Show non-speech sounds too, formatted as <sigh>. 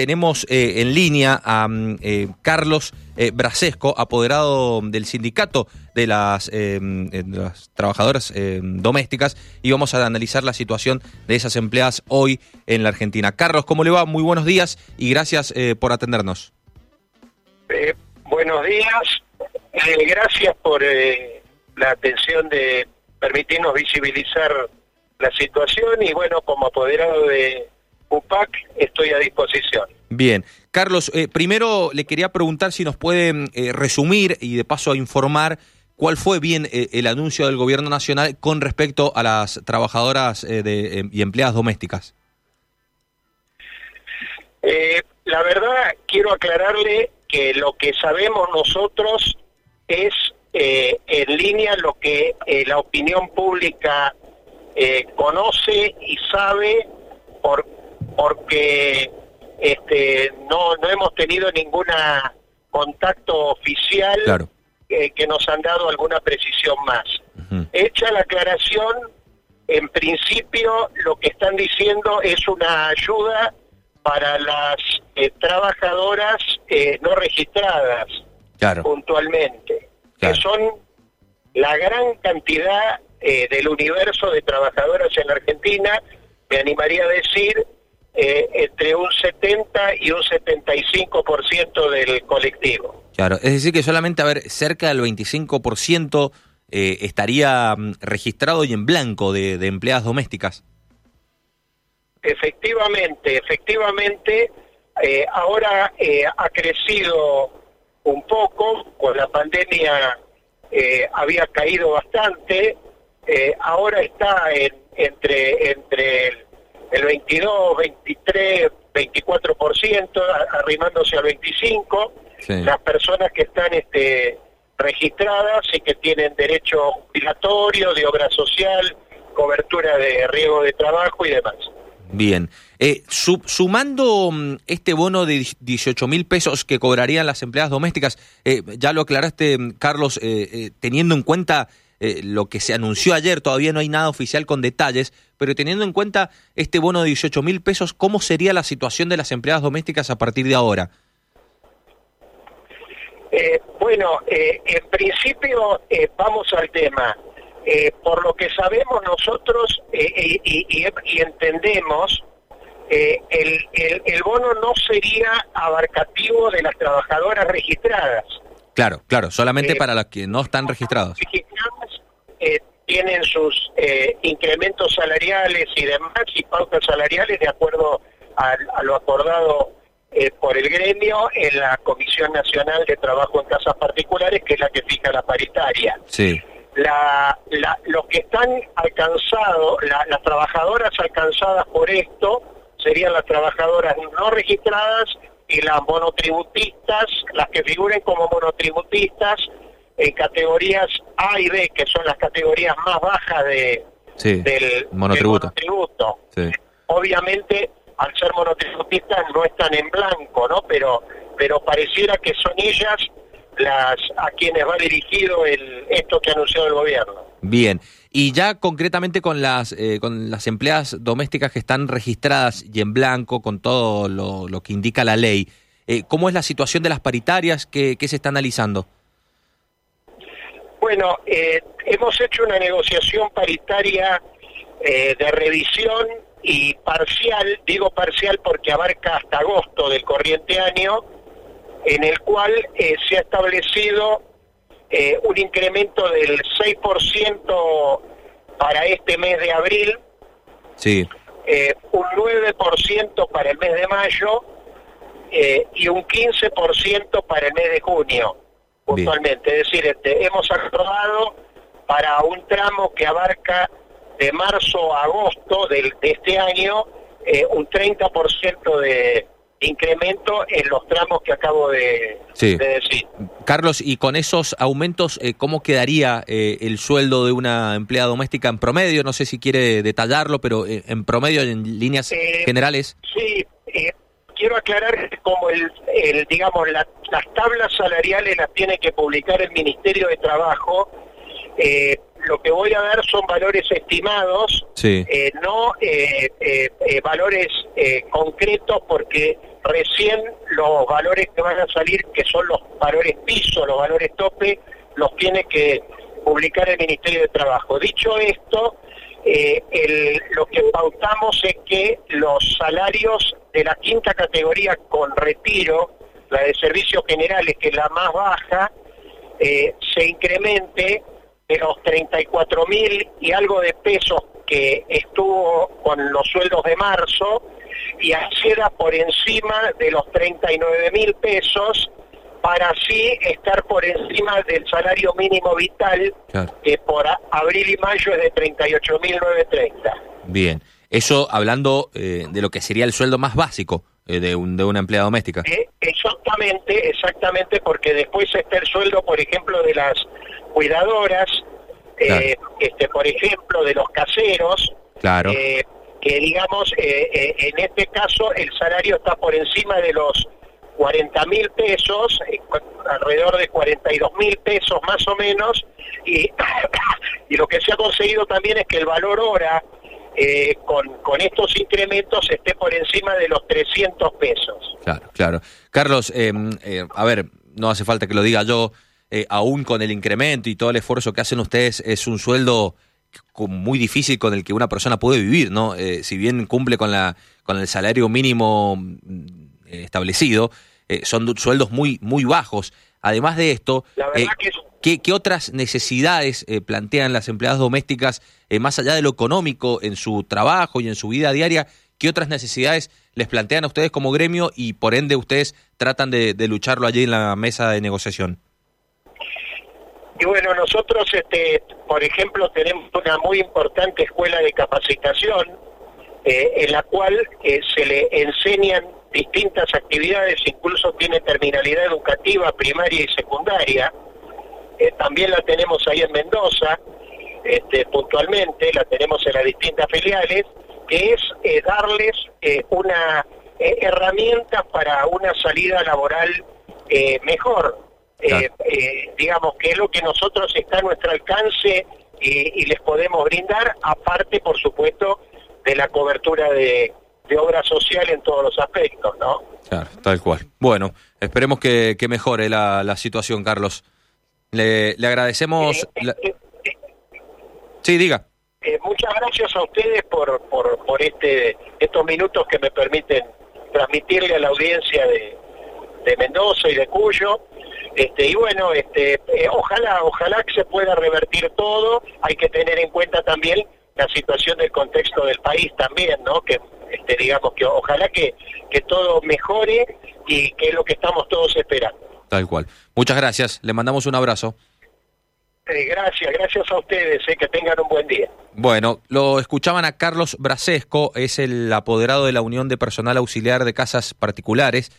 tenemos eh, en línea a mm, eh, Carlos eh, Brasesco, apoderado del sindicato de las, mm, de las trabajadoras domésticas, y vamos a analizar la situación de esas empleadas hoy en la Argentina. Carlos, ¿cómo le va? Muy buenos días y gracias por atendernos. buenos días, gracias por la atención de permitirnos visibilizar la situación y bueno, como apoderado de UPAC estoy a disposición. Bien. Carlos, eh, primero le quería preguntar si nos puede eh, resumir y de paso informar cuál fue bien eh, el anuncio del Gobierno Nacional con respecto a las trabajadoras de, y empleadas domésticas. la verdad, quiero aclararle que lo que sabemos nosotros es en línea lo que la opinión pública conoce y sabe por porque este, no, no hemos tenido ningún contacto oficial que nos han dado alguna precisión más. Hecha la aclaración, en principio lo que están diciendo es una ayuda para las eh, trabajadoras eh, no registradas puntualmente, que son la gran cantidad eh, del universo de trabajadoras en Argentina, me animaría a decir eh, entre un 70 y un 75% del colectivo. Claro, es decir que solamente, a ver, cerca del 25% eh, estaría mm, registrado y en blanco de, empleadas domésticas. Efectivamente, efectivamente, eh, ahora eh, ha crecido un poco, con la pandemia había caído bastante, ahora está en, entre, entre el el 22, 23, 24%, arrimándose al 25%. Las personas que están este, registradas y que tienen derecho jubilatorio, de obra social, cobertura de riesgo de trabajo y demás. Bien. Eh, sumando mm, este bono de 18 mil pesos que cobrarían las empleadas domésticas, eh, ya lo aclaraste, mm, Carlos, eh, eh, teniendo en cuenta eh, lo que se anunció ayer, todavía no hay nada oficial con detalles, pero teniendo en cuenta este bono de 18 mil pesos, ¿cómo sería la situación de las empleadas domésticas a partir de ahora? Eh, bueno, eh, en principio vamos al tema. por lo que sabemos nosotros y, entendemos, el, el bono no sería abarcativo de las trabajadoras registradas. Claro, claro, solamente para las que no están registrados. Tienen sus eh, incrementos salariales y demás y pautas salariales de acuerdo a, lo acordado eh, por el gremio en la Comisión Nacional de Trabajo en Casas Particulares, que es la que fija la paritaria. Sí. La, la, los que están alcanzados, las trabajadoras alcanzadas por esto, serían las trabajadoras no registradas y las monotributistas, las que figuren como monotributistas, en categorías A y B, que son las categorías más bajas de, del monotributo. Obviamente, al ser monotributistas no están en blanco, ¿no? Pero, pero pareciera que son ellas las a quienes va dirigido el esto que ha anunciado el gobierno. Bien. Y ya concretamente con las eh, con las empleadas domésticas que están registradas y en blanco, con todo lo, que indica la ley, eh, ¿cómo es la situación de las paritarias que, que se está analizando? Bueno, eh, hemos hecho una negociación paritaria eh, de revisión y parcial, digo parcial porque abarca hasta agosto del corriente año, en el cual eh, se ha establecido un incremento del 6% para este mes de abril, sí. un 9% para el mes de mayo y un 15% para el mes de junio puntualmente. Es decir, este, hemos acordado para un tramo que abarca de marzo a agosto de este año eh, un 30% de incremento en los tramos que acabo de, decir. Carlos, y con esos aumentos, eh, ¿cómo quedaría eh, el sueldo de una empleada doméstica en promedio? No sé si quiere detallarlo, pero en promedio, en líneas generales. Sí, quiero aclarar que como el, digamos, las tablas salariales las tiene que publicar el Ministerio de Trabajo, eh, lo que voy a dar son valores estimados, eh, no eh, valores concretos, porque recién los valores que van a salir, que son los valores piso, los valores tope, los tiene que publicar el Ministerio de Trabajo. Dicho esto, eh, lo que pautamos es que los salarios de la quinta categoría con retiro, la de servicios generales, que es la más baja, eh, se incremente de los 34 mil y algo de pesos que estuvo con los sueldos de marzo y acceda por encima de los 39 mil pesos para así estar por encima del salario mínimo vital que por abril y mayo es de 38.930. Bien, eso hablando eh, de lo que sería el sueldo más básico eh, de, un, de una empleada doméstica. Eh, exactamente, exactamente, porque después está el sueldo, por ejemplo, de las cuidadoras, este, por ejemplo, de los caseros. Claro. que digamos, en este caso el salario está por encima de los 40 mil pesos, eh, alrededor de 42 mil pesos más o menos, y, <coughs> y lo que se ha conseguido también es que el valor hora eh, con, con estos incrementos esté por encima de los 300 pesos. Claro, claro. Carlos, em, eh, a ver, no hace falta que lo diga yo, aún con el incremento y todo el esfuerzo que hacen ustedes, es un sueldo muy difícil con el que una persona puede vivir, ¿no? si bien cumple con la con el salario mínimo mm, establecido, eh, son sueldos muy, muy bajos. Además de esto, eh, ¿qué, otras necesidades eh, plantean las empleadas domésticas, más allá de lo económico, en su trabajo y en su vida diaria? ¿Qué otras necesidades les plantean a ustedes como gremio y por ende ustedes tratan de, lucharlo allí en la mesa de negociación? Y bueno, nosotros, este, por ejemplo, tenemos una muy importante escuela de capacitación en la cual se le enseñan distintas actividades, incluso tiene terminalidad educativa primaria y secundaria. Eh, también la tenemos ahí en Mendoza, este, puntualmente, la tenemos en las distintas filiales, que es eh, darles eh, una herramienta para una salida laboral mejor. digamos que es lo que nosotros está a nuestro alcance y les podemos brindar, aparte, por supuesto, de la cobertura de, de obra social en todos los aspectos, ¿no? Claro, tal cual. Bueno, esperemos que, mejore la, la, situación, Carlos. Le, le agradecemos... Eh, eh, eh, sí, diga. muchas gracias a ustedes por, por, por este estos minutos que me permiten transmitirle a la audiencia de, de Mendoza y de Cuyo. Este, y bueno, este, ojalá, ojalá que se pueda revertir todo. Hay que tener en cuenta también la situación del contexto del país también, ¿no? Que este, digamos que ojalá que, que todo mejore y que es lo que estamos todos esperando. Tal cual. Muchas gracias, le mandamos un abrazo. Eh, gracias, gracias a ustedes, eh, que tengan un buen día. Bueno, lo escuchaban a Carlos Brasesco, es el apoderado de la Unión de Personal Auxiliar de Casas Particulares.